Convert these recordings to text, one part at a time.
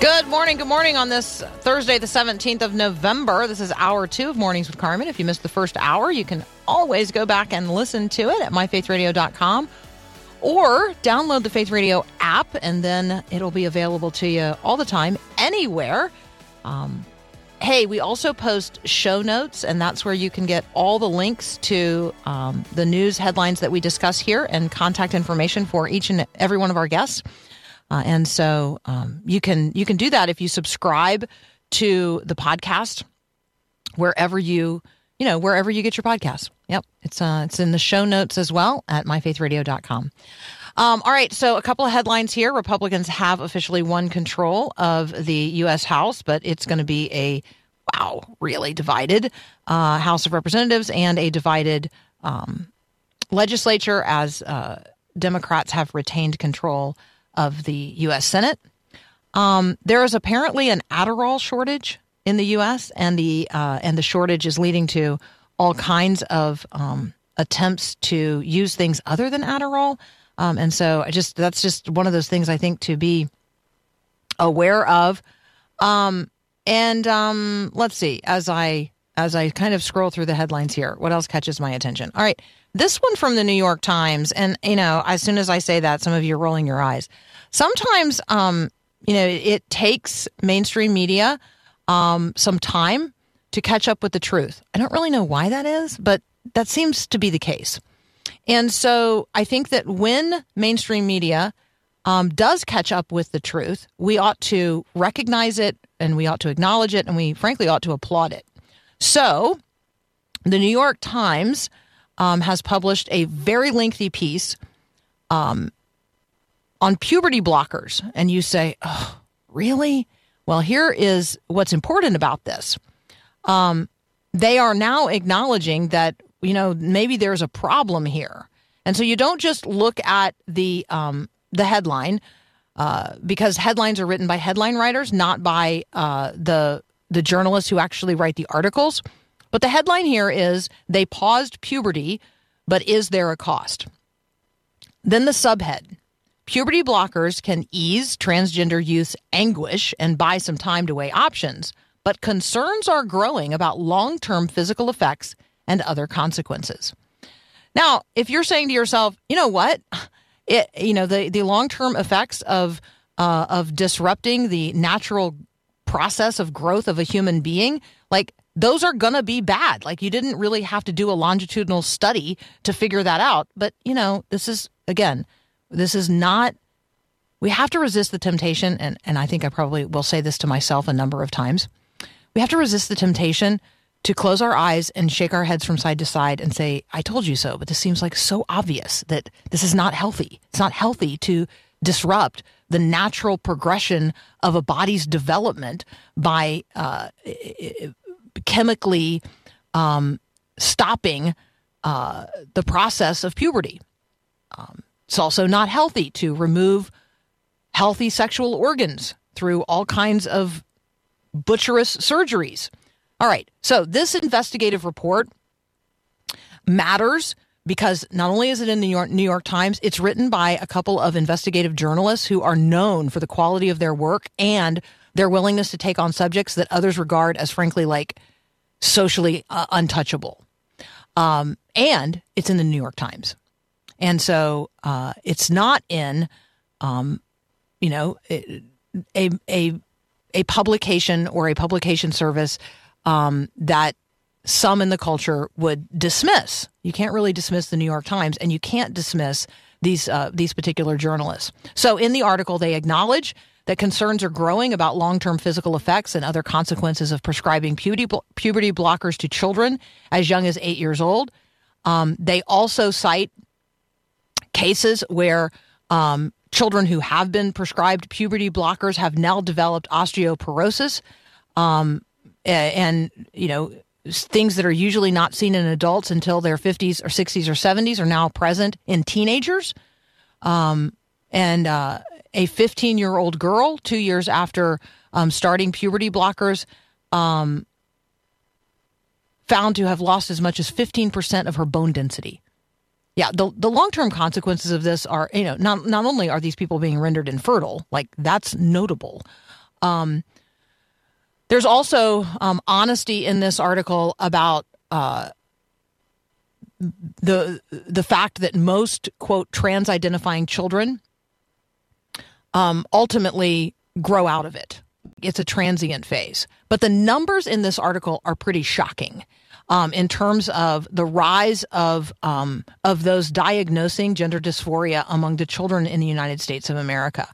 Good morning. Good morning on this Thursday, the 17th of November. This is hour two of Mornings with Carmen. If you missed the first hour, you can always go back and listen to it at myfaithradio.com or download the Faith Radio app, and then it'll be available to you all the time, anywhere. Um, hey, we also post show notes, and that's where you can get all the links to um, the news headlines that we discuss here and contact information for each and every one of our guests. Uh, and so um, you can you can do that if you subscribe to the podcast wherever you you know wherever you get your podcasts. Yep, it's uh, it's in the show notes as well at myfaithradio.com. Um, all right, so a couple of headlines here. Republicans have officially won control of the U.S. House, but it's going to be a wow, really divided uh, House of Representatives and a divided um, legislature as uh, Democrats have retained control of the U.S. Senate. Um, there is apparently an Adderall shortage in the U.S. and the uh, and the shortage is leading to all kinds of um, attempts to use things other than Adderall. Um, and so I just that's just one of those things I think to be aware of. Um, and um, let's see as I as I kind of scroll through the headlines here, what else catches my attention? All right, this one from the New York Times, and you know, as soon as I say that, some of you are rolling your eyes. Sometimes, um, you know, it takes mainstream media um, some time to catch up with the truth. I don't really know why that is, but that seems to be the case. And so I think that when mainstream media um, does catch up with the truth, we ought to recognize it and we ought to acknowledge it and we frankly ought to applaud it. So the New York Times um, has published a very lengthy piece um, on puberty blockers. And you say, oh, really? Well, here is what's important about this. Um, they are now acknowledging that, you know, maybe there's a problem here. And so you don't just look at the, um, the headline, uh, because headlines are written by headline writers, not by uh, the, the journalists who actually write the articles. But the headline here is they paused puberty, but is there a cost? Then the subhead Puberty blockers can ease transgender youth's anguish and buy some time to weigh options, but concerns are growing about long term physical effects and other consequences. Now, if you're saying to yourself, you know what, it, you know the the long term effects of uh, of disrupting the natural process of growth of a human being, like those are going to be bad. Like you didn't really have to do a longitudinal study to figure that out. But, you know, this is, again, this is not, we have to resist the temptation. And, and I think I probably will say this to myself a number of times. We have to resist the temptation to close our eyes and shake our heads from side to side and say, I told you so. But this seems like so obvious that this is not healthy. It's not healthy to disrupt the natural progression of a body's development by uh, chemically um, stopping uh, the process of puberty. Um, it's also not healthy to remove healthy sexual organs through all kinds of butcherous surgeries. All right, so this investigative report matters because not only is it in the New York, New York Times, it's written by a couple of investigative journalists who are known for the quality of their work and their willingness to take on subjects that others regard as frankly like socially uh, untouchable. Um, and it's in the New York Times. And so uh, it's not in, um, you know, a, a, a publication or a publication service um, that some in the culture would dismiss. You can't really dismiss the New York Times, and you can't dismiss these uh, these particular journalists. So in the article, they acknowledge that concerns are growing about long term physical effects and other consequences of prescribing puberty, puberty blockers to children as young as eight years old. Um, they also cite cases where um, children who have been prescribed puberty blockers have now developed osteoporosis. Um, and, you know, things that are usually not seen in adults until their 50s or 60s or 70s are now present in teenagers. Um, and uh, a 15 year old girl, two years after um, starting puberty blockers, um, found to have lost as much as 15% of her bone density. Yeah, the, the long term consequences of this are, you know, not, not only are these people being rendered infertile, like that's notable. Um, there's also um, honesty in this article about uh, the the fact that most quote trans identifying children um, ultimately grow out of it. It's a transient phase, but the numbers in this article are pretty shocking. Um, in terms of the rise of um, of those diagnosing gender dysphoria among the children in the United States of America.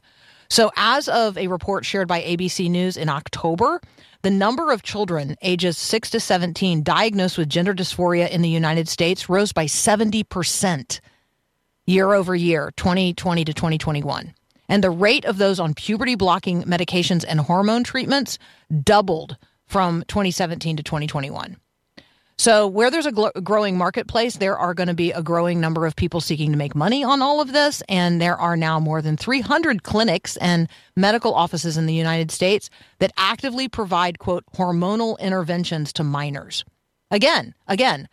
So, as of a report shared by ABC News in October, the number of children ages 6 to 17 diagnosed with gender dysphoria in the United States rose by 70% year over year, 2020 to 2021. And the rate of those on puberty blocking medications and hormone treatments doubled from 2017 to 2021. So, where there's a gl- growing marketplace, there are going to be a growing number of people seeking to make money on all of this. And there are now more than 300 clinics and medical offices in the United States that actively provide, quote, hormonal interventions to minors. Again, again,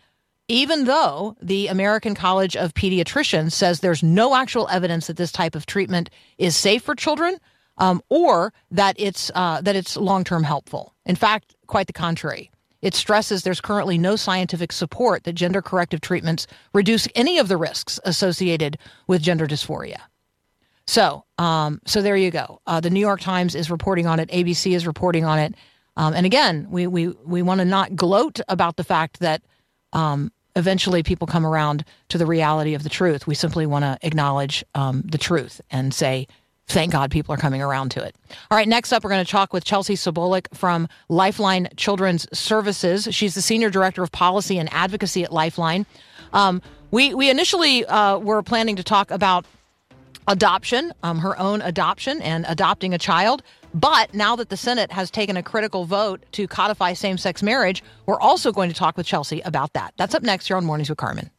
even though the American College of Pediatricians says there's no actual evidence that this type of treatment is safe for children um, or that it's uh, that it's long term helpful. In fact, quite the contrary. It stresses there's currently no scientific support that gender corrective treatments reduce any of the risks associated with gender dysphoria. So, um, so there you go. Uh, the New York Times is reporting on it. ABC is reporting on it. Um, and again, we we we want to not gloat about the fact that um, eventually people come around to the reality of the truth. We simply want to acknowledge um, the truth and say thank God people are coming around to it. All right, next up, we're going to talk with Chelsea Sobolik from Lifeline Children's Services. She's the Senior Director of Policy and Advocacy at Lifeline. Um, we, we initially uh, were planning to talk about adoption, um, her own adoption, and adopting a child. But now that the Senate has taken a critical vote to codify same sex marriage, we're also going to talk with Chelsea about that. That's up next here on Mornings with Carmen.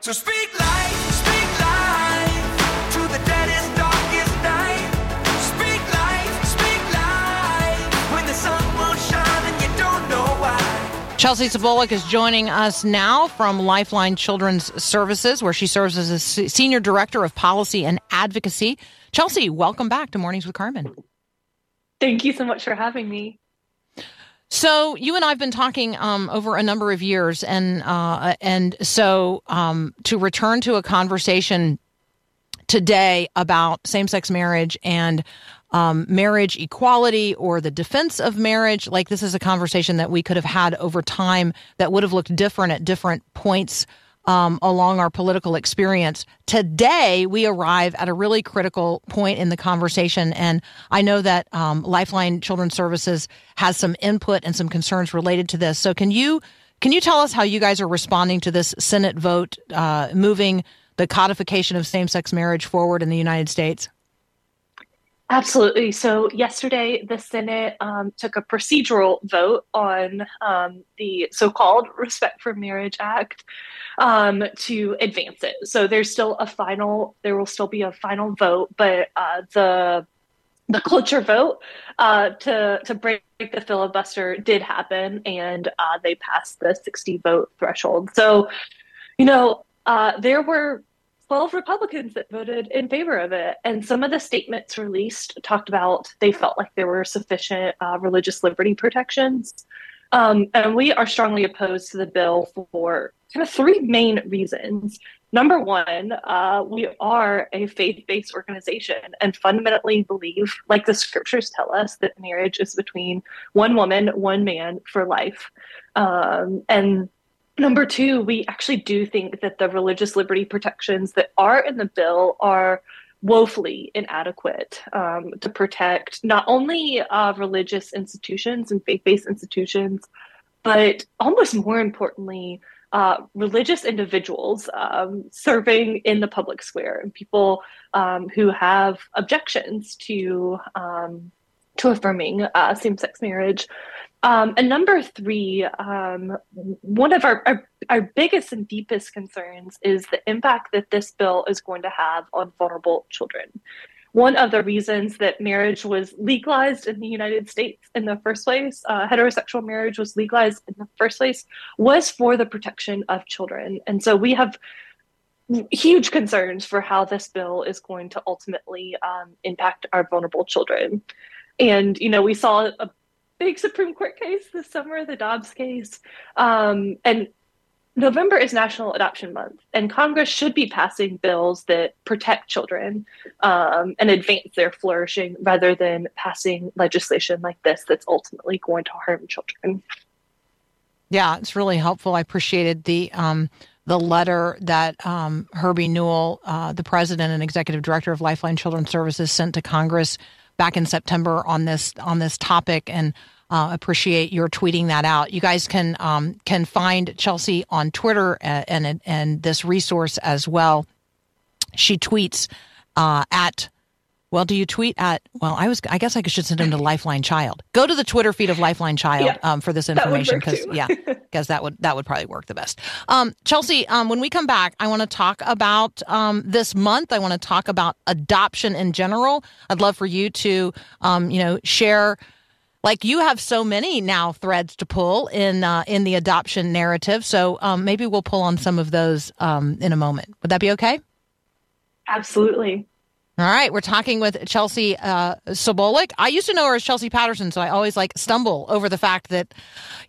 So speak life, speak life to the deadest, darkest night. Speak life, speak life when the sun won't shine and you don't know why. Chelsea Sobolik is joining us now from Lifeline Children's Services, where she serves as a Senior Director of Policy and Advocacy. Chelsea, welcome back to Mornings with Carmen. Thank you so much for having me. So you and I've been talking um, over a number of years, and uh, and so um, to return to a conversation today about same-sex marriage and um, marriage equality or the defense of marriage, like this is a conversation that we could have had over time that would have looked different at different points um, along our political experience. Today, we arrive at a really critical point in the conversation. And I know that um, Lifeline Children's Services has some input and some concerns related to this. So, can you can you tell us how you guys are responding to this Senate vote uh, moving the codification of same sex marriage forward in the United States? Absolutely. So, yesterday, the Senate um, took a procedural vote on um, the so called Respect for Marriage Act um, to advance it. So, there's still a final, there will still be a final vote, but uh, the the cloture vote uh, to to break the filibuster did happen, and uh, they passed the 60 vote threshold. So, you know, uh, there were 12 Republicans that voted in favor of it. And some of the statements released talked about they felt like there were sufficient uh, religious liberty protections. Um, and we are strongly opposed to the bill for kind of three main reasons. Number one, uh, we are a faith based organization and fundamentally believe, like the scriptures tell us, that marriage is between one woman, one man for life. Um, and number two, we actually do think that the religious liberty protections that are in the bill are woefully inadequate um, to protect not only uh, religious institutions and faith based institutions, but almost more importantly, uh, religious individuals um, serving in the public square and people um, who have objections to um, to affirming uh, same sex marriage. Um, and number three, um, one of our, our, our biggest and deepest concerns is the impact that this bill is going to have on vulnerable children. One of the reasons that marriage was legalized in the United States in the first place, uh, heterosexual marriage was legalized in the first place, was for the protection of children. And so we have huge concerns for how this bill is going to ultimately um, impact our vulnerable children. And, you know, we saw a big Supreme Court case this summer, the Dobbs case. Um, and November is National Adoption Month, and Congress should be passing bills that protect children um, and advance their flourishing rather than passing legislation like this that's ultimately going to harm children. Yeah, it's really helpful. I appreciated the um, the letter that um, Herbie Newell, uh, the president and executive director of Lifeline Children's Services, sent to Congress back in September on this on this topic, and uh, appreciate your tweeting that out. You guys can um, can find Chelsea on Twitter and, uh, and and this resource as well. She tweets uh, at well, do you tweet at? Well, I was. I guess I should send him to Lifeline Child. Go to the Twitter feed of Lifeline Child yeah, um, for this information because yeah, because that would that would probably work the best. Um, Chelsea, um, when we come back, I want to talk about um, this month. I want to talk about adoption in general. I'd love for you to, um, you know, share. Like you have so many now threads to pull in uh, in the adoption narrative, so um, maybe we'll pull on some of those in a moment. Would that be okay? Absolutely. All right, we're talking with Chelsea uh, Sobolik. I used to know her as Chelsea Patterson, so I always like stumble over the fact that,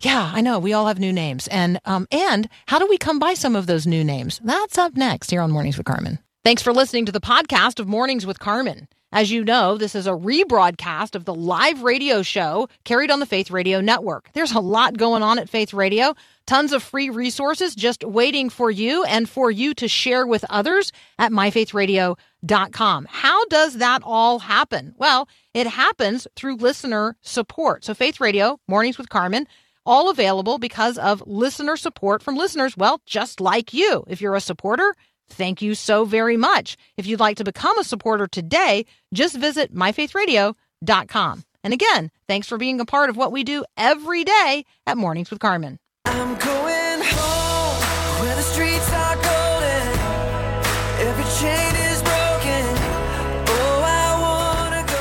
yeah, I know we all have new names, and um, and how do we come by some of those new names? That's up next here on Mornings with Carmen. Thanks for listening to the podcast of Mornings with Carmen. As you know, this is a rebroadcast of the live radio show carried on the Faith Radio Network. There's a lot going on at Faith Radio, tons of free resources just waiting for you and for you to share with others at myfaithradio.com com. How does that all happen? Well, it happens through listener support. So, Faith Radio, Mornings with Carmen, all available because of listener support from listeners, well, just like you. If you're a supporter, thank you so very much. If you'd like to become a supporter today, just visit myfaithradio.com. And again, thanks for being a part of what we do every day at Mornings with Carmen.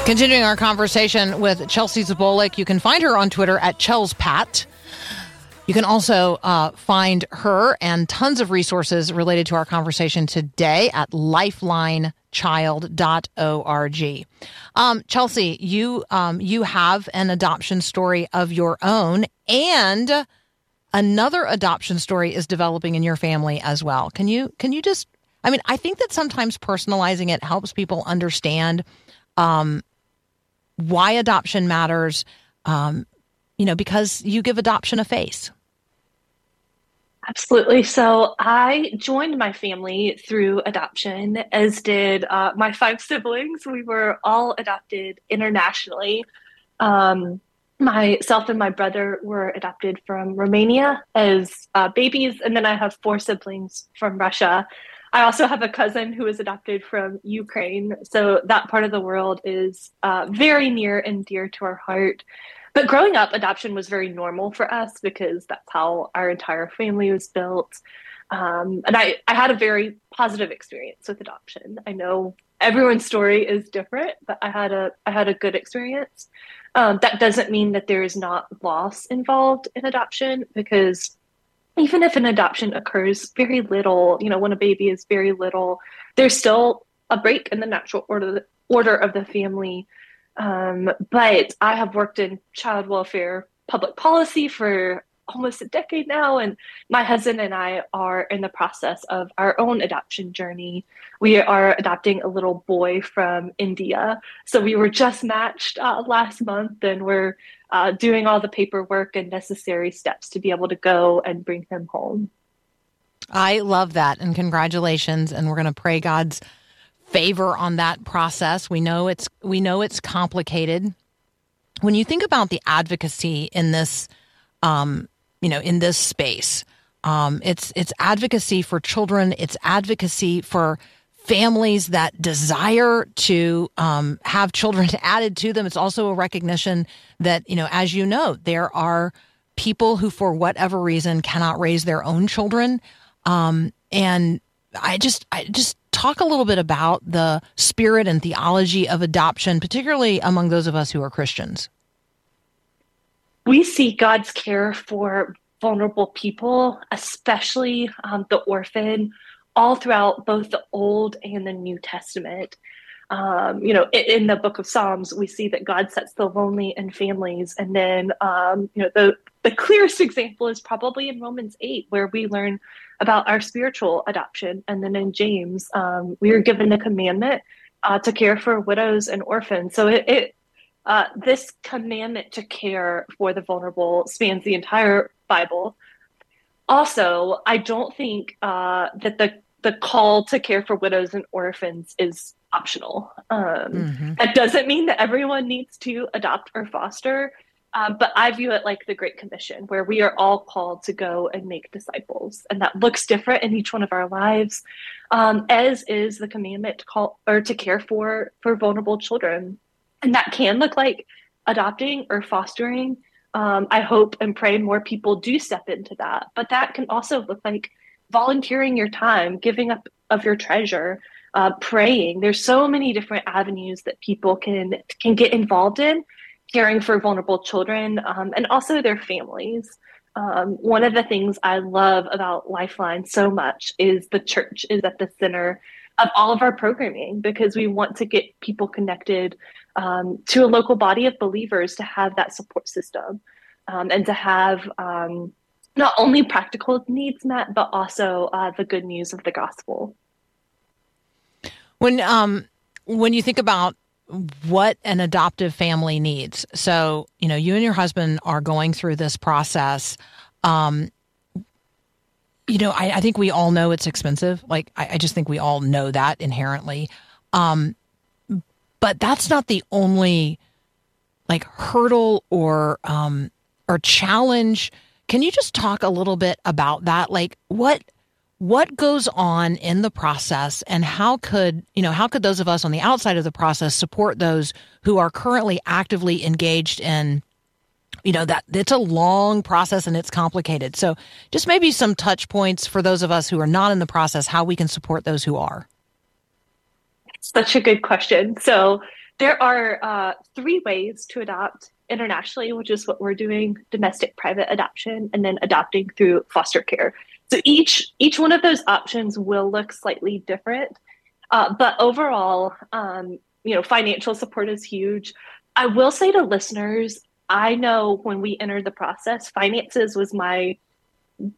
Continuing our conversation with Chelsea Sobolik, you can find her on Twitter at ChelsPat. You can also uh, find her and tons of resources related to our conversation today at lifelinechild.org. Um, Chelsea, you um, you have an adoption story of your own, and another adoption story is developing in your family as well. Can you can you just? I mean, I think that sometimes personalizing it helps people understand um, why adoption matters, um, you know, because you give adoption a face. Absolutely. So I joined my family through adoption, as did uh, my five siblings. We were all adopted internationally. Um, myself and my brother were adopted from Romania as uh, babies, and then I have four siblings from Russia. I also have a cousin who was adopted from Ukraine. So that part of the world is uh, very near and dear to our heart. But growing up, adoption was very normal for us because that's how our entire family was built. Um, and I, I had a very positive experience with adoption. I know everyone's story is different, but I had a I had a good experience. Um, that doesn't mean that there is not loss involved in adoption because even if an adoption occurs very little, you know, when a baby is very little, there's still a break in the natural order order of the family. Um, but I have worked in child welfare public policy for almost a decade now, and my husband and I are in the process of our own adoption journey. We are adopting a little boy from India, so we were just matched uh, last month, and we're uh, doing all the paperwork and necessary steps to be able to go and bring him home. I love that. And congratulations. And we're going to pray God's favor on that process. We know it's we know it's complicated. When you think about the advocacy in this um, you know, in this space, um, it's it's advocacy for children, it's advocacy for families that desire to um, have children added to them. It's also a recognition that, you know, as you know, there are people who, for whatever reason, cannot raise their own children. Um, and I just, I just talk a little bit about the spirit and theology of adoption, particularly among those of us who are Christians. We see God's care for vulnerable people, especially um, the orphan, all throughout both the Old and the New Testament. Um, you know, in, in, the book of Psalms, we see that God sets the lonely in families. And then, um, you know, the, the clearest example is probably in Romans 8, where we learn about our spiritual adoption. And then in James, um, we are given the commandment uh, to care for widows and orphans. So it, it uh, this commandment to care for the vulnerable spans the entire Bible. Also, I don't think uh, that the the call to care for widows and orphans is optional. Um, mm-hmm. That doesn't mean that everyone needs to adopt or foster, um, but I view it like the Great Commission, where we are all called to go and make disciples, and that looks different in each one of our lives, um, as is the commandment to call or to care for for vulnerable children, and that can look like adopting or fostering. Um, I hope and pray more people do step into that, but that can also look like volunteering your time, giving up of your treasure, uh, praying. There's so many different avenues that people can can get involved in caring for vulnerable children um, and also their families. Um, one of the things I love about Lifeline so much is the church is at the center of all of our programming because we want to get people connected um, to a local body of believers to have that support system um, and to have um, not only practical needs met, but also uh, the good news of the gospel. When um, when you think about what an adoptive family needs. So, you know, you and your husband are going through this process. Um, you know, I, I think we all know it's expensive. Like, I, I just think we all know that inherently. Um, but that's not the only like hurdle or um, or challenge. Can you just talk a little bit about that? Like, what what goes on in the process and how could you know how could those of us on the outside of the process support those who are currently actively engaged in you know that it's a long process and it's complicated so just maybe some touch points for those of us who are not in the process how we can support those who are such a good question. So there are uh, three ways to adopt internationally which is what we're doing domestic private adoption and then adopting through foster care. So each each one of those options will look slightly different, uh, but overall, um, you know, financial support is huge. I will say to listeners, I know when we entered the process, finances was my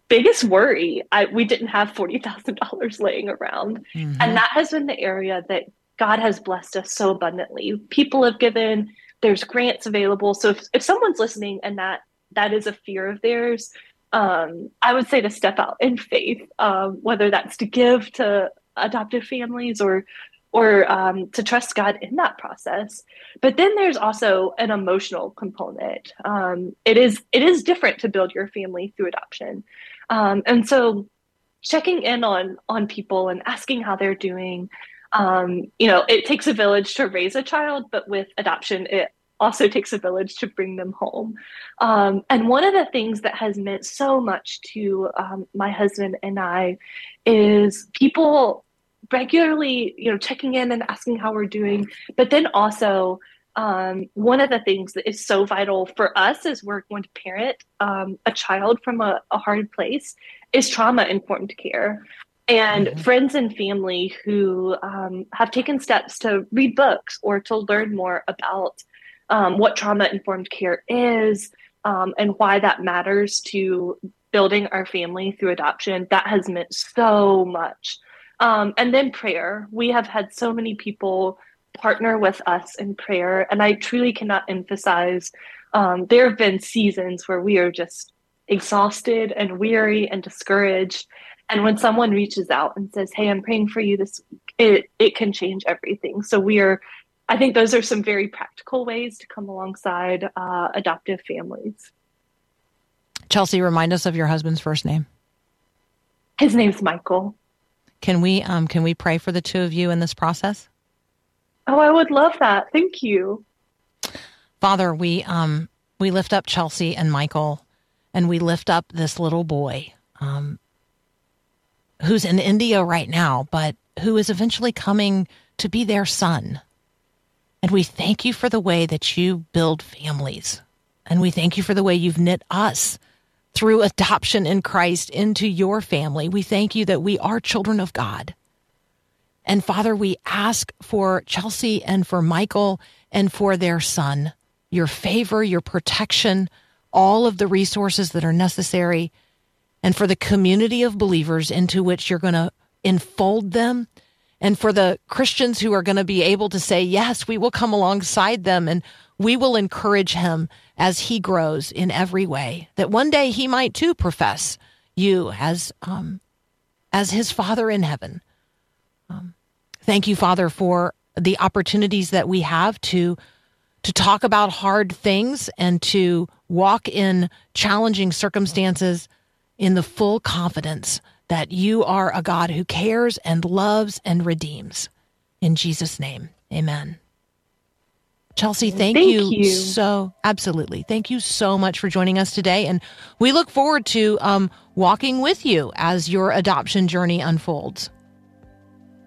biggest worry. I, we didn't have forty thousand dollars laying around, mm-hmm. and that has been the area that God has blessed us so abundantly. People have given. There's grants available. So if, if someone's listening and that that is a fear of theirs, um, I would say to step out in faith, um, whether that's to give to adoptive families or or um, to trust God in that process. But then there's also an emotional component. Um, it is it is different to build your family through adoption, um, and so checking in on on people and asking how they're doing. Um, you know, it takes a village to raise a child, but with adoption, it also takes a village to bring them home. Um, and one of the things that has meant so much to um, my husband and I is people regularly, you know, checking in and asking how we're doing, but then also um, one of the things that is so vital for us as we're going to parent um, a child from a, a, hard place is trauma informed care. And mm-hmm. friends and family who um, have taken steps to read books or to learn more about um, what trauma informed care is um, and why that matters to building our family through adoption. That has meant so much. Um, and then prayer. We have had so many people partner with us in prayer, and I truly cannot emphasize. Um, there have been seasons where we are just exhausted and weary and discouraged. And when someone reaches out and says, Hey, I'm praying for you this week, it, it can change everything. So we are, I think those are some very practical ways to come alongside uh, adoptive families. Chelsea, remind us of your husband's first name. His name's Michael. Can we um, can we pray for the two of you in this process? Oh, I would love that. Thank you. Father, we um, we lift up Chelsea and Michael, and we lift up this little boy um, who's in India right now, but who is eventually coming to be their son. And we thank you for the way that you build families. And we thank you for the way you've knit us through adoption in Christ into your family. We thank you that we are children of God. And Father, we ask for Chelsea and for Michael and for their son, your favor, your protection, all of the resources that are necessary, and for the community of believers into which you're going to enfold them and for the Christians who are going to be able to say, yes, we will come alongside them and we will encourage him as he grows in every way, that one day he might too profess you as, um, as his Father in heaven. Um, thank you, Father, for the opportunities that we have to to talk about hard things and to walk in challenging circumstances in the full confidence that you are a God who cares and loves and redeems. In Jesus' name, amen. Chelsea, thank, Thank you, you. so absolutely. Thank you so much for joining us today, and we look forward to um, walking with you as your adoption journey unfolds.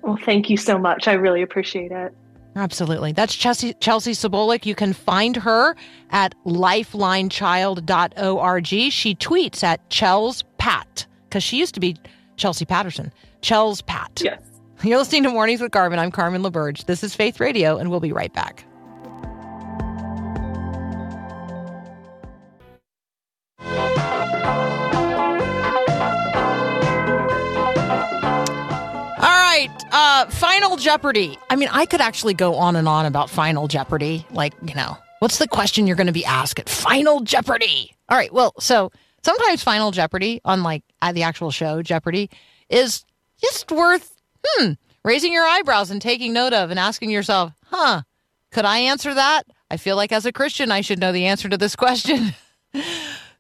Well, thank you so much. I really appreciate it. Absolutely. That's Chelsea, Chelsea Sobolik. You can find her at lifelinechild.org. She tweets at Chels Pat because she used to be Chelsea Patterson. Chels Pat. Yes. You're listening to Mornings with Carmen. I'm Carmen LaBerge. This is Faith Radio, and we'll be right back. Right, uh, Final Jeopardy. I mean, I could actually go on and on about Final Jeopardy. Like, you know, what's the question you're going to be asked at Final Jeopardy? All right, well, so sometimes Final Jeopardy, on like the actual show Jeopardy, is just worth hmm raising your eyebrows and taking note of and asking yourself, huh, could I answer that? I feel like as a Christian, I should know the answer to this question.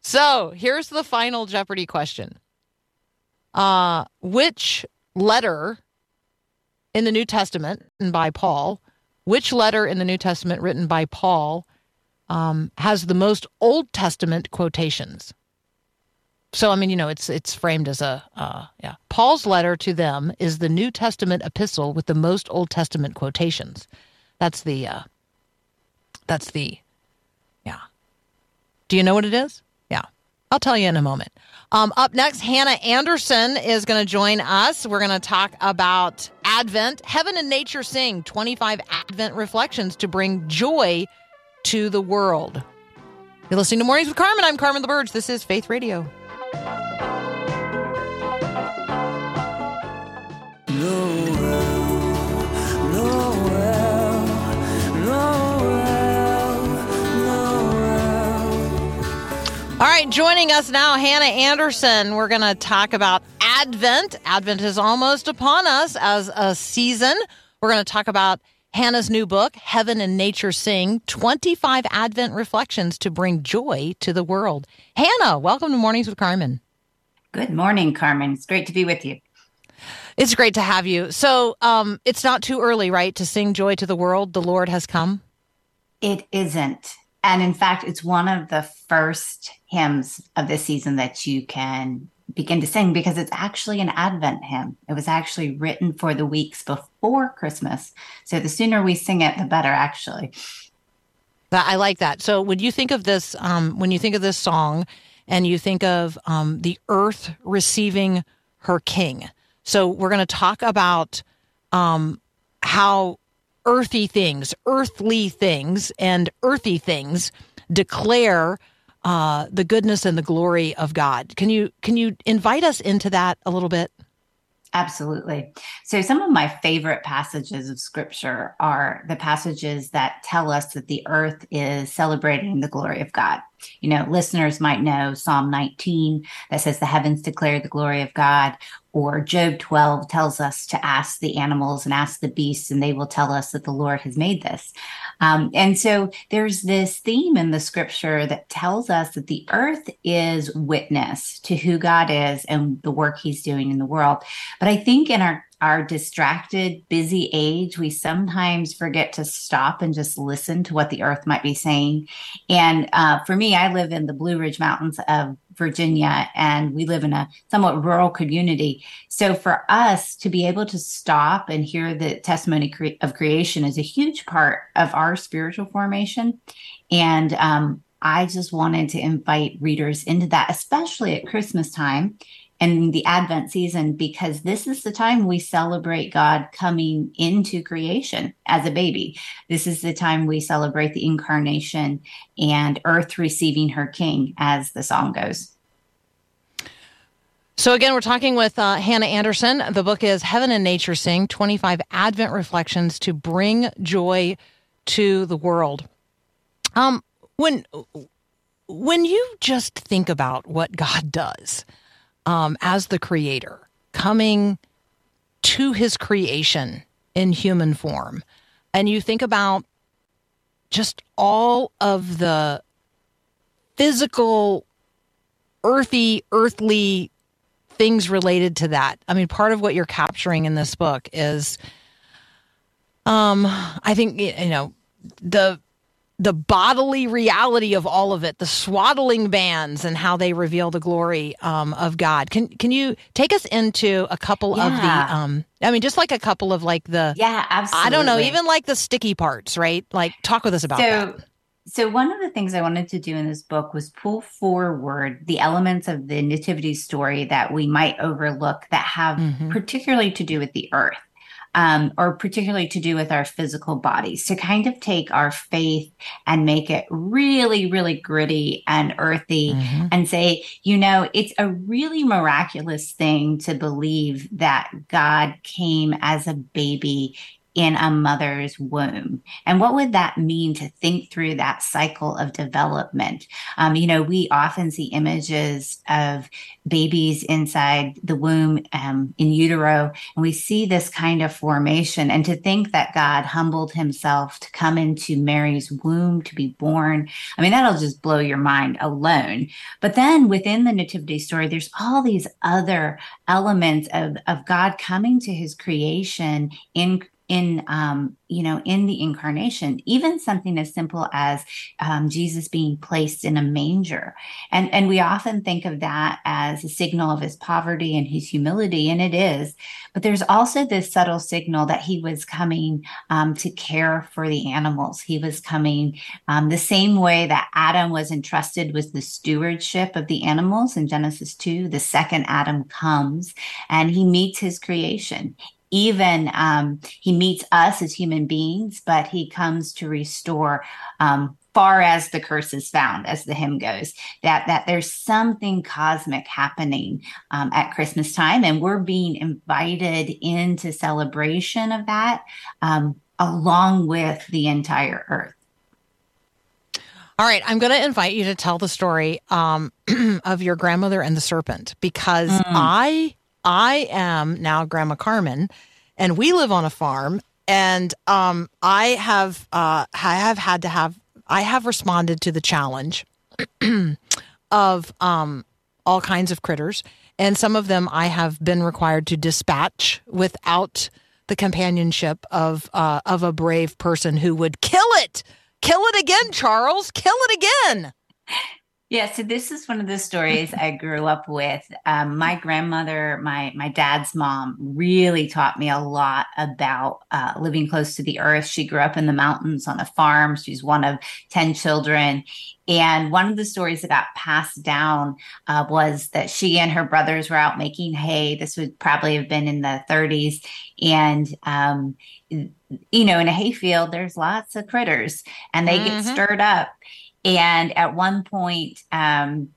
so here's the Final Jeopardy question. Uh, which letter in the New Testament and by Paul, which letter in the New Testament written by Paul um, has the most Old Testament quotations? So I mean, you know, it's it's framed as a uh, yeah. Paul's letter to them is the New Testament epistle with the most Old Testament quotations. That's the uh, that's the yeah. Do you know what it is? Yeah, I'll tell you in a moment. Um, up next, Hannah Anderson is going to join us. We're going to talk about Advent, Heaven and Nature Sing, 25 Advent reflections to bring joy to the world. You're listening to Mornings with Carmen. I'm Carmen LaBerge. This is Faith Radio. All right, joining us now, Hannah Anderson. We're going to talk about Advent. Advent is almost upon us as a season. We're going to talk about Hannah's new book, Heaven and Nature Sing 25 Advent Reflections to Bring Joy to the World. Hannah, welcome to Mornings with Carmen. Good morning, Carmen. It's great to be with you. It's great to have you. So, um, it's not too early, right, to sing joy to the world. The Lord has come. It isn't. And in fact, it's one of the first hymns of this season that you can begin to sing because it's actually an Advent hymn. It was actually written for the weeks before Christmas. So the sooner we sing it, the better, actually. I like that. So when you think of this, um, when you think of this song, and you think of um, the earth receiving her king. So we're going to talk about um, how earthy things, earthly things, and earthy things declare uh, the goodness and the glory of God. Can you can you invite us into that a little bit? Absolutely. So, some of my favorite passages of scripture are the passages that tell us that the earth is celebrating the glory of God. You know, listeners might know Psalm 19 that says, The heavens declare the glory of God, or Job 12 tells us to ask the animals and ask the beasts, and they will tell us that the Lord has made this. Um, and so there's this theme in the scripture that tells us that the earth is witness to who God is and the work he's doing in the world. But I think in our our distracted, busy age, we sometimes forget to stop and just listen to what the earth might be saying. And uh, for me, I live in the Blue Ridge Mountains of Virginia, and we live in a somewhat rural community. So for us to be able to stop and hear the testimony cre- of creation is a huge part of our spiritual formation. And um, I just wanted to invite readers into that, especially at Christmas time and the Advent season because this is the time we celebrate God coming into creation as a baby. This is the time we celebrate the incarnation and earth receiving her king, as the song goes. So, again, we're talking with uh, Hannah Anderson. The book is Heaven and Nature Sing 25 Advent Reflections to Bring Joy to the World. Um, when, when you just think about what God does, um, as the creator, coming to his creation in human form. And you think about just all of the physical, earthy, earthly things related to that. I mean, part of what you're capturing in this book is, um, I think, you know, the the bodily reality of all of it, the swaddling bands and how they reveal the glory um, of God. Can can you take us into a couple Yeah. of the um I mean just like a couple of like the Yeah, absolutely. I don't know, even like the sticky parts, right? Like talk with us about so that. so one of the things i wanted to do in this book was pull forward the elements of the nativity story that we might overlook that have Mhm. particularly to do with the earth um, or particularly to do with our physical bodies to kind of take our faith and make it really really gritty and earthy Mhm. and say, you know, it's a really miraculous thing to believe that God came as a baby in a mother's womb. And what would that mean to think through that cycle of development? Um, you know, we often see images of babies inside the womb um, in utero, and we see this kind of formation. And to think that God humbled himself to come into Mary's womb to be born, I mean, that'll just blow your mind alone. But then within the nativity story, there's all these other elements of, of God coming to his creation in in um, you know in the incarnation even something as simple as um, jesus being placed in a manger. And and we often think of that as a signal of his poverty and his humility and it is. But there's also this subtle signal that he was coming um, to care for the animals. He was coming um, the same way that Adam was entrusted with the stewardship of the animals in Genesis 2, the second Adam comes and he meets his creation. Even um, he meets us as human beings, but he comes to restore um, far as the curse is found, as the hymn goes, that, that there's something cosmic happening um, at Christmas time, and we're being invited into celebration of that um, along with the entire earth. All right, I'm going to invite you to tell the story um, of your grandmother and the serpent because I I am now Grandma Carmen, and we live on a farm, and um, I have uh, I have had to have I have responded to the challenge of um, all kinds of critters, and some of them I have been required to dispatch without the companionship of uh, of a brave person who would kill it, kill it again, Charles, kill it again. Yeah, so this is one of the stories I grew up with. Um, my grandmother, my my dad's mom, really taught me a lot about uh, living close to the earth. She grew up in the mountains on a farm. She's one of ten children, and one of the stories that got passed down uh, was that she and her brothers were out making hay. This would probably have been in the 30s, and um, you know, in a hayfield, there's lots of critters, and they get Mhm. stirred up. And at one point, um,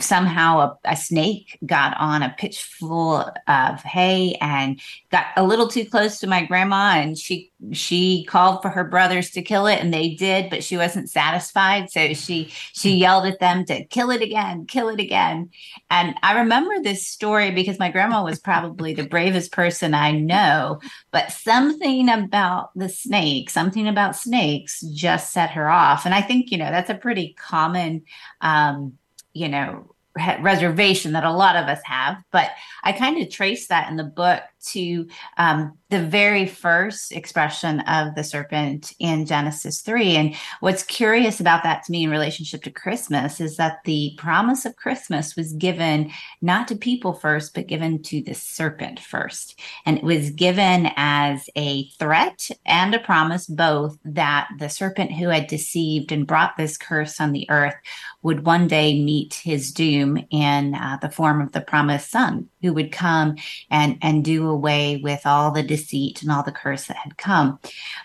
somehow a, a, snake got on a pitch full of hay and got a little too close to my grandma and she she called for her brothers to kill it and they did but she wasn't satisfied. So she she yelled at them to kill it again kill it again. And i remember this story because my grandma was probably the bravest person i know but something about the snake something about snakes just set her off. And i think you know that's a pretty common um you know reservation that a lot of us have but i kind of trace that in the book to um, the very first expression of the serpent in Genesis 3. And what's curious about that to me in relationship to Christmas is that the promise of Christmas was given not to people first, but given to the serpent first. And it was given as a threat and a promise, both that the serpent who had deceived and brought this curse on the earth would one day meet his doom in uh, the form of the promised son who would come and, and do away with all the deceit and all the curse that had come.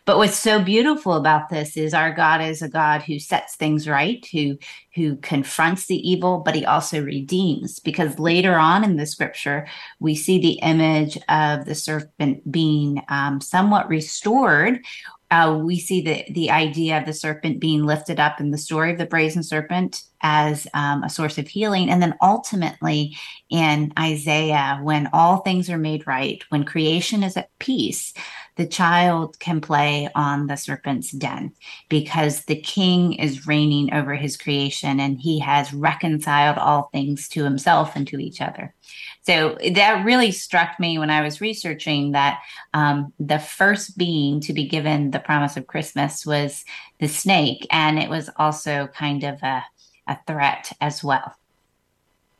But what's so beautiful about this is our God is a God who sets things right, who who confronts the evil, but he also redeems. Because later on in the scripture, we see the image of the serpent being um, somewhat restored uh, we see the the idea of the serpent being lifted up in the story of the brazen serpent as um, a source of healing, and then ultimately in Isaiah, when all things are made right, when creation is at peace, the child can play on the serpent's den because the king is reigning over his creation and he has reconciled all things to himself and to each other. So that really struck me when I was researching that um, the first being to be given the promise of Christmas was the snake, and it was also kind of a, a threat as well.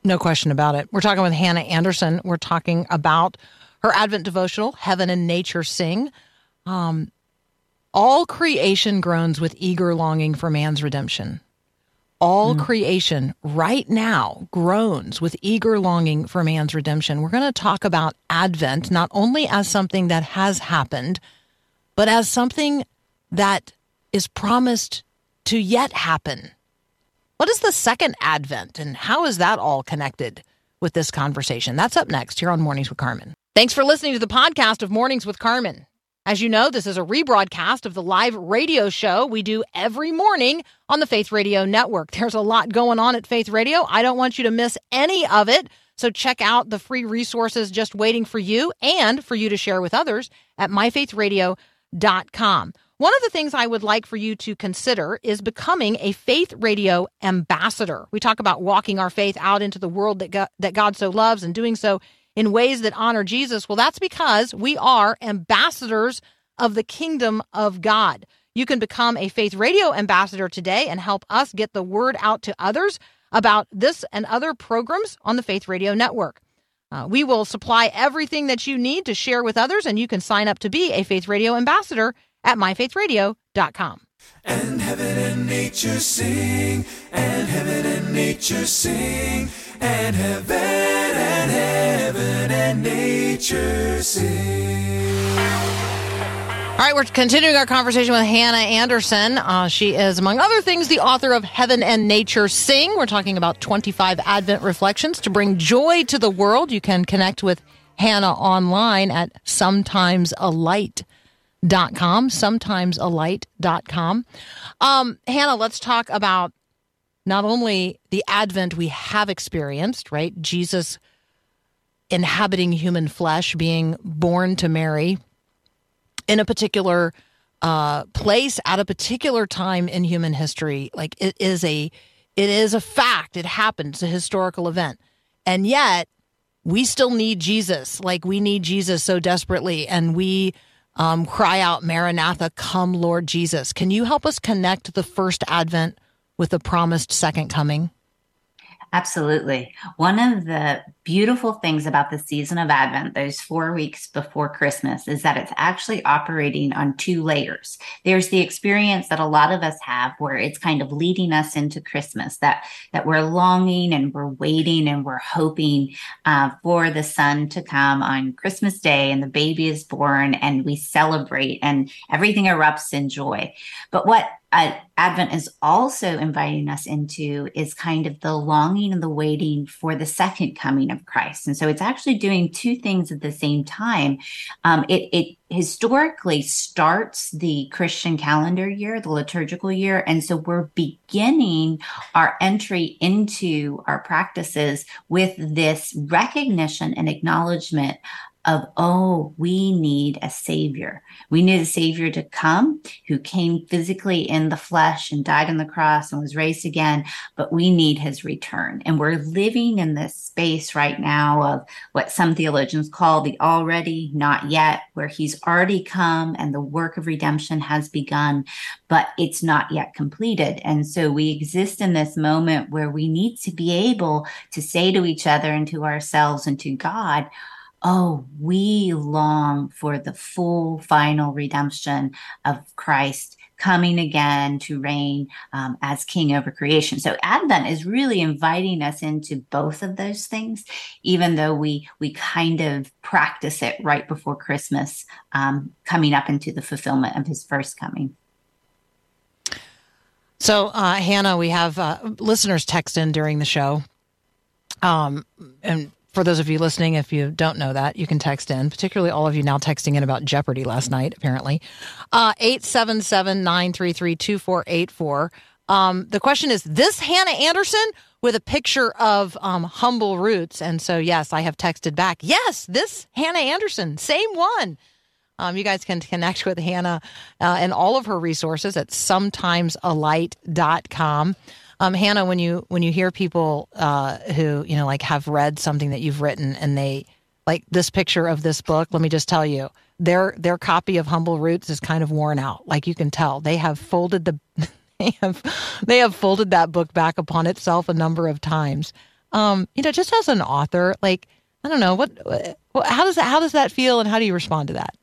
No question about it. We're talking with Hannah Anderson. We're talking about her Advent devotional, Heaven and Nature Sing. Um, all creation groans with eager longing for man's redemption. All mm. creation right now groans with eager longing for man's redemption. We're going to talk about Advent not only as something that has happened, but as something that is promised to yet happen. What is the second Advent, and how is that all connected with this conversation? That's up next here on Mornings with Carmen. Thanks for listening to the podcast of Mornings with Carmen. As you know, this is a rebroadcast of the live radio show we do every morning on the Faith Radio Network. There's a lot going on at Faith Radio. I don't want you to miss any of it. So check out the free resources just waiting for you and for you to share with others at myfaithradio.com. One of the things I would like for you to consider is becoming a faith radio ambassador. We talk about walking our faith out into the world that God, that God so loves and doing so in ways that honor Jesus? Well, that's because we are ambassadors of the kingdom of God. You can become a Faith Radio ambassador today and help us get the word out to others about this and other programs on the Faith Radio Network. Uh, we will supply everything that you need to share with others, and you can sign up to be a Faith Radio ambassador at myfaithradio.com. And heaven and nature sing, and heaven and nature sing, and heaven and heaven and nature sing. All right, we're continuing our conversation with Hannah Anderson. Uh, she is, among other things, the author of Heaven and Nature Sing. We're talking about 25 Advent reflections to bring joy to the world. You can connect with Hannah online at sometimesalight.com sometimesalight.com, sometimesalight.com. Um, Hannah, let's talk about not only the Advent we have experienced, right? Jesus inhabiting human flesh, being born to Mary in a particular uh, place at a particular time in human history. Like it is a, it is a fact. It happened. It's a historical event, and yet we still need Jesus. Like we need Jesus so desperately, and we um, cry out, Maranatha, come, Lord Jesus. Can you help us connect the first advent with the promised second coming? Absolutely. One of the beautiful things about the season of Advent, those four weeks before Christmas, is that it's actually operating on two layers. There's the experience that a lot of us have where it's kind of leading us into Christmas, that, that we're longing and we're waiting and we're hoping uh, for the son to come on Christmas Day and the baby is born and we celebrate and everything erupts in joy. But what Advent is also inviting us into is kind of the longing and the waiting for the second coming of Christ. And so it's actually doing two things at the same time. Um, it, it historically starts the Christian calendar year, the liturgical year. And so we're beginning our entry into our practices with this recognition and acknowledgement of, oh, we need a savior. We need a savior to come who came physically in the flesh and died on the cross and was raised again, but we need his return. And we're living in this space right now of what some theologians call the already, not yet, where he's already come and the work of redemption has begun, but it's not yet completed. And so we exist in this moment where we need to be able to say to each other and to ourselves and to God, oh, we long for the full final redemption of Christ coming again to reign um, as king over creation. So Advent is really inviting us into both of those things, even though we we kind of practice it right before Christmas, um, coming up into the fulfillment of His first coming. So, uh, Hannah, we have uh, listeners text in during the show. Um, and for those of you listening, if you don't know that, you can text in, particularly all of you now texting in about Jeopardy last night, apparently. Uh, 877 933 2484. Um, the question is this Hannah Anderson with a picture of um, humble roots. And so, yes, I have texted back. Yes, this Hannah Anderson, same one. Um, you guys can connect with Hannah uh, and all of her resources at sometimesalight.com. Um, Hannah, when you when you hear people uh, who you know like have read something that you've written and they like this picture of this book, let me just tell you, their their copy of Humble Roots is kind of worn out. Like you can tell, they have folded the they have they have folded that book back upon itself a number of times. Um, you know, just as an author, like I don't know what, what how does that how does that feel, and how do you respond to that?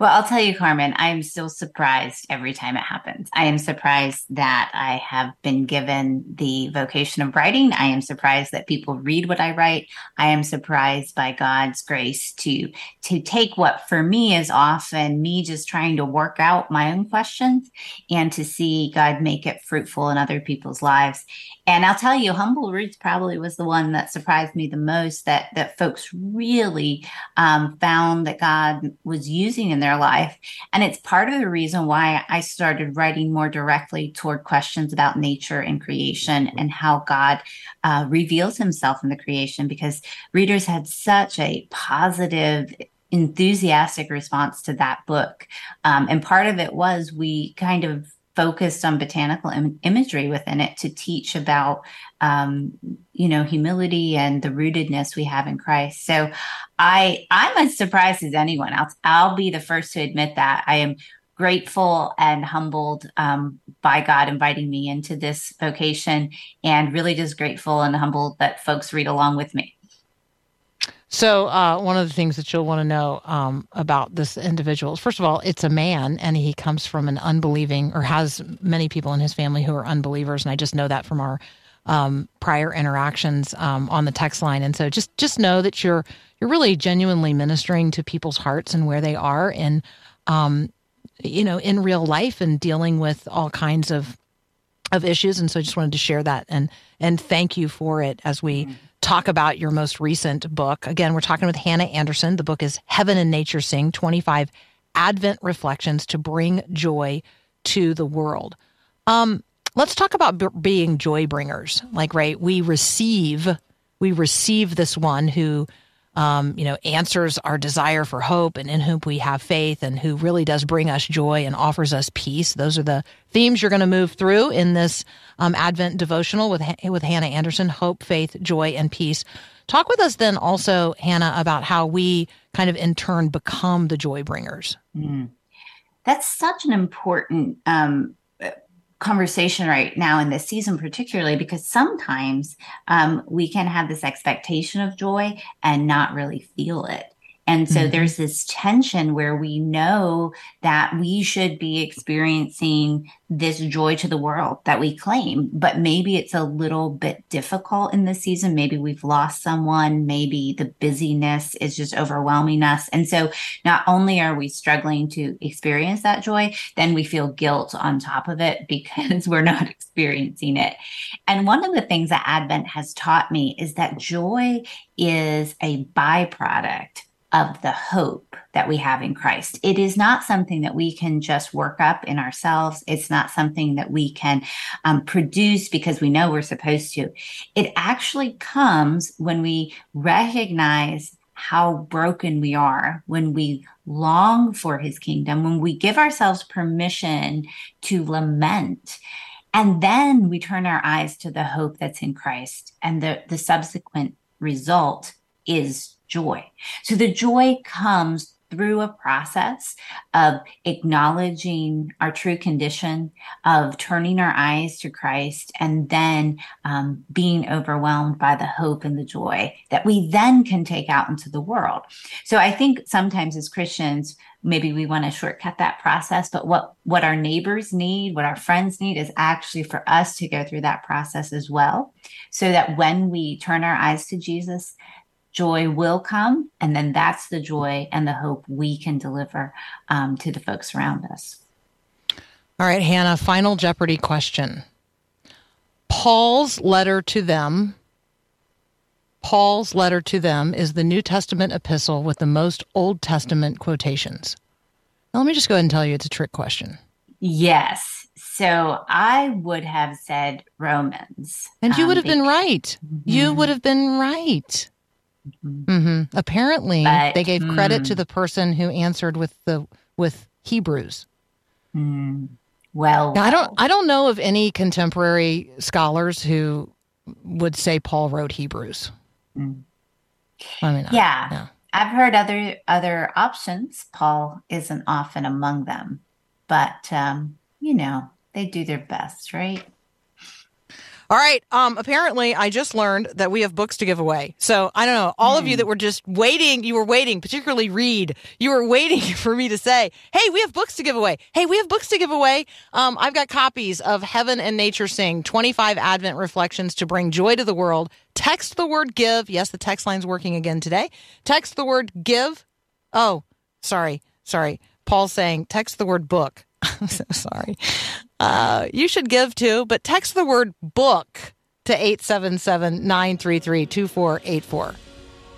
Well, I'll tell you, Carmen, I'm still surprised every time it happens. I am surprised that I have been given the vocation of writing. I am surprised that people read what I write. I am surprised by God's grace to to take what for me is often me just trying to work out my own questions and to see God make it fruitful in other people's lives. And I'll tell you, Humble Roots probably was the one that surprised me the most that that folks really um, found that God was using in their life. And it's part of the reason why I started writing more directly toward questions about nature and creation and how God uh, reveals himself in the creation because readers had such a positive enthusiastic response to that book. Um, and part of it was we kind of focused on botanical Im- imagery within it to teach about um, you know humility and the rootedness we have in christ. So i i'm as surprised as anyone. Else i'll be the first to admit that. I am grateful and humbled um, by god inviting me into this vocation and really just grateful and humbled that folks read along with me so, uh, one of the things that you'll want to know um, about this individual is first of all, it's a man and he comes from an unbelieving or has many people in his family who are unbelievers. And I just know that from our um, prior interactions um, on the text line. And so just, just know that you're, you're really genuinely ministering to people's hearts and where they are in, um, you know, in real life and dealing with all kinds of, of issues. And so I just wanted to share that and, and thank you for it as we, mm-hmm talk about your most recent book. Again, we're talking with Hannah Anderson. The book is Heaven and Nature Sing 25 Advent Reflections to Bring Joy to the World. Um, let's talk about b- being joy bringers. Like, right, we receive, we receive this one who um, you know, answers our desire for hope and in whom we have faith and who really does bring us joy and offers us peace. Those are the themes you're going to move through in this um, Advent devotional with, with Hannah Anderson hope, faith, joy, and peace. Talk with us then also, Hannah, about how we kind of in turn become the joy bringers. Mm. That's such an important um, conversation right now in this season, particularly because sometimes um, we can have this expectation of joy and not really feel it. And so Mhm. there's this tension where we know that we should be experiencing this joy to the world that we claim, but maybe it's a little bit difficult in this season. Maybe we've lost someone. Maybe the busyness is just overwhelming us. And so not only are we struggling to experience that joy, then we feel guilt on top of it because we're not experiencing it. And one of the things that Advent has taught me is that joy is a byproduct of the hope that we have in Christ. It is not something that we can just work up in ourselves. It's not something that we can um, produce because we know we're supposed to. It actually comes when we recognize how broken we are, when we long for his kingdom, when we give ourselves permission to lament. And then we turn our eyes to the hope that's in Christ. And the, the subsequent result is joy. So the joy comes through a process of acknowledging our true condition, of turning our eyes to Christ, and then um, being overwhelmed by the hope and the joy that we then can take out into the world. So I think sometimes as Christians, maybe we want to shortcut that process, but what what our neighbors need, what our friends need, is actually for us to go through that process as well, so that when we turn our eyes to Jesus joy will come. And then that's the joy and the hope we can deliver um, to the folks around us. All right, Hannah, final Jeopardy question. Paul's letter to them, Paul's letter to them is the New Testament epistle with the most Old Testament quotations. Now, let me just go ahead and tell you it's a trick question. Yes. So I would have said Romans. And you um, would have been right. You Mhm. would have been right. Mhm. hmm Apparently, But, they gave credit hmm. to the person who answered with the with Hebrews. Hmm. Well, Now, I don't. I don't know of any contemporary scholars who would say Paul wrote Hebrews. Mm. I mean, I- Yeah. yeah. I've heard other other options. Paul isn't often among them, but um, you know they do their best, right? All right. Um, apparently, I just learned that we have books to give away. So I don't know. All of you Hmm. that were just waiting, you were waiting, particularly Reed, you were waiting for me to say, "Hey, we have books to give away." Hey, we have books to give away. Um, I've got copies of Heaven and Nature Sing, 25 Advent Reflections to bring joy to the world. Text the word "give." Yes, the text line's working again today. Text the word "give." Oh, sorry, sorry. Paul's saying text the word "book." I'm so sorry. Uh, you should give too, but text the word book to 877 933 2484.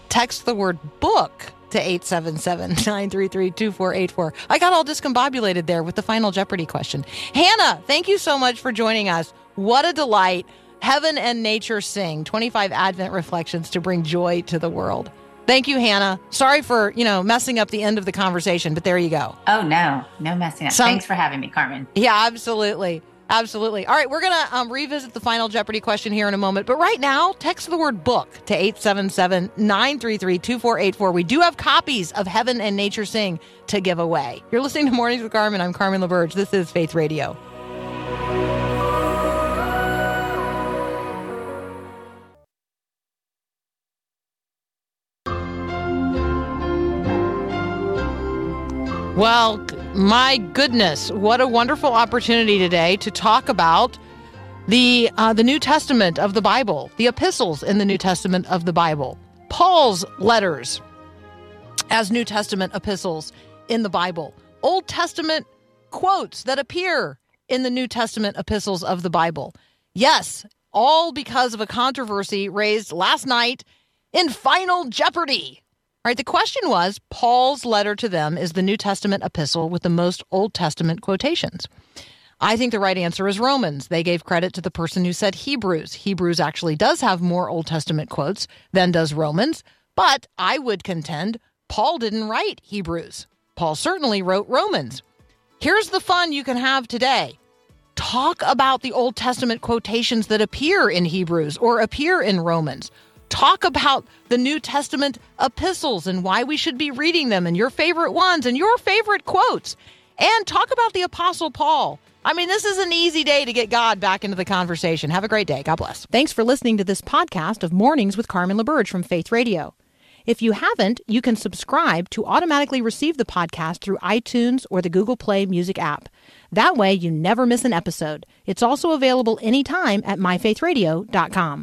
Text the word book to 877 933 2484. I got all discombobulated there with the final Jeopardy question. Hannah, thank you so much for joining us. What a delight. Heaven and Nature Sing 25 Advent Reflections to bring joy to the world. Thank you, Hannah. Sorry for, you know, messing up the end of the conversation, but there you go. Oh no, no messing up. Some- Thanks for having me, Carmen. Yeah, absolutely. Absolutely. All right, we're going to um, revisit the final Jeopardy question here in a moment. But right now, text the word book to 877 933 2484. We do have copies of Heaven and Nature Sing to give away. You're listening to Mornings with Carmen. I'm Carmen LaBerge. This is Faith Radio. Well, my goodness, what a wonderful opportunity today to talk about the uh, the New Testament of the Bible, the epistles in the New Testament of the Bible, Paul's letters as New Testament epistles in the Bible, Old Testament quotes that appear in the New Testament epistles of the Bible. Yes, all because of a controversy raised last night in Final Jeopardy. All right, the question was Paul's letter to them is the New Testament epistle with the most Old Testament quotations. I think the right answer is Romans. They gave credit to the person who said Hebrews. Hebrews actually does have more Old Testament quotes than does Romans, but I would contend Paul didn't write Hebrews. Paul certainly wrote Romans. Here's the fun you can have today. Talk about the Old Testament quotations that appear in Hebrews or appear in Romans. Talk about the New Testament epistles and why we should be reading them and your favorite ones and your favorite quotes. And talk about the Apostle Paul. I mean, this is an easy day to get God back into the conversation. Have a great day. God bless. Thanks for listening to this podcast of Mornings with Carmen LaBerge from Faith Radio. If you haven't, you can subscribe to automatically receive the podcast through iTunes or the Google Play Music app. That way, you never miss an episode. It's also available anytime at myfaithradio.com.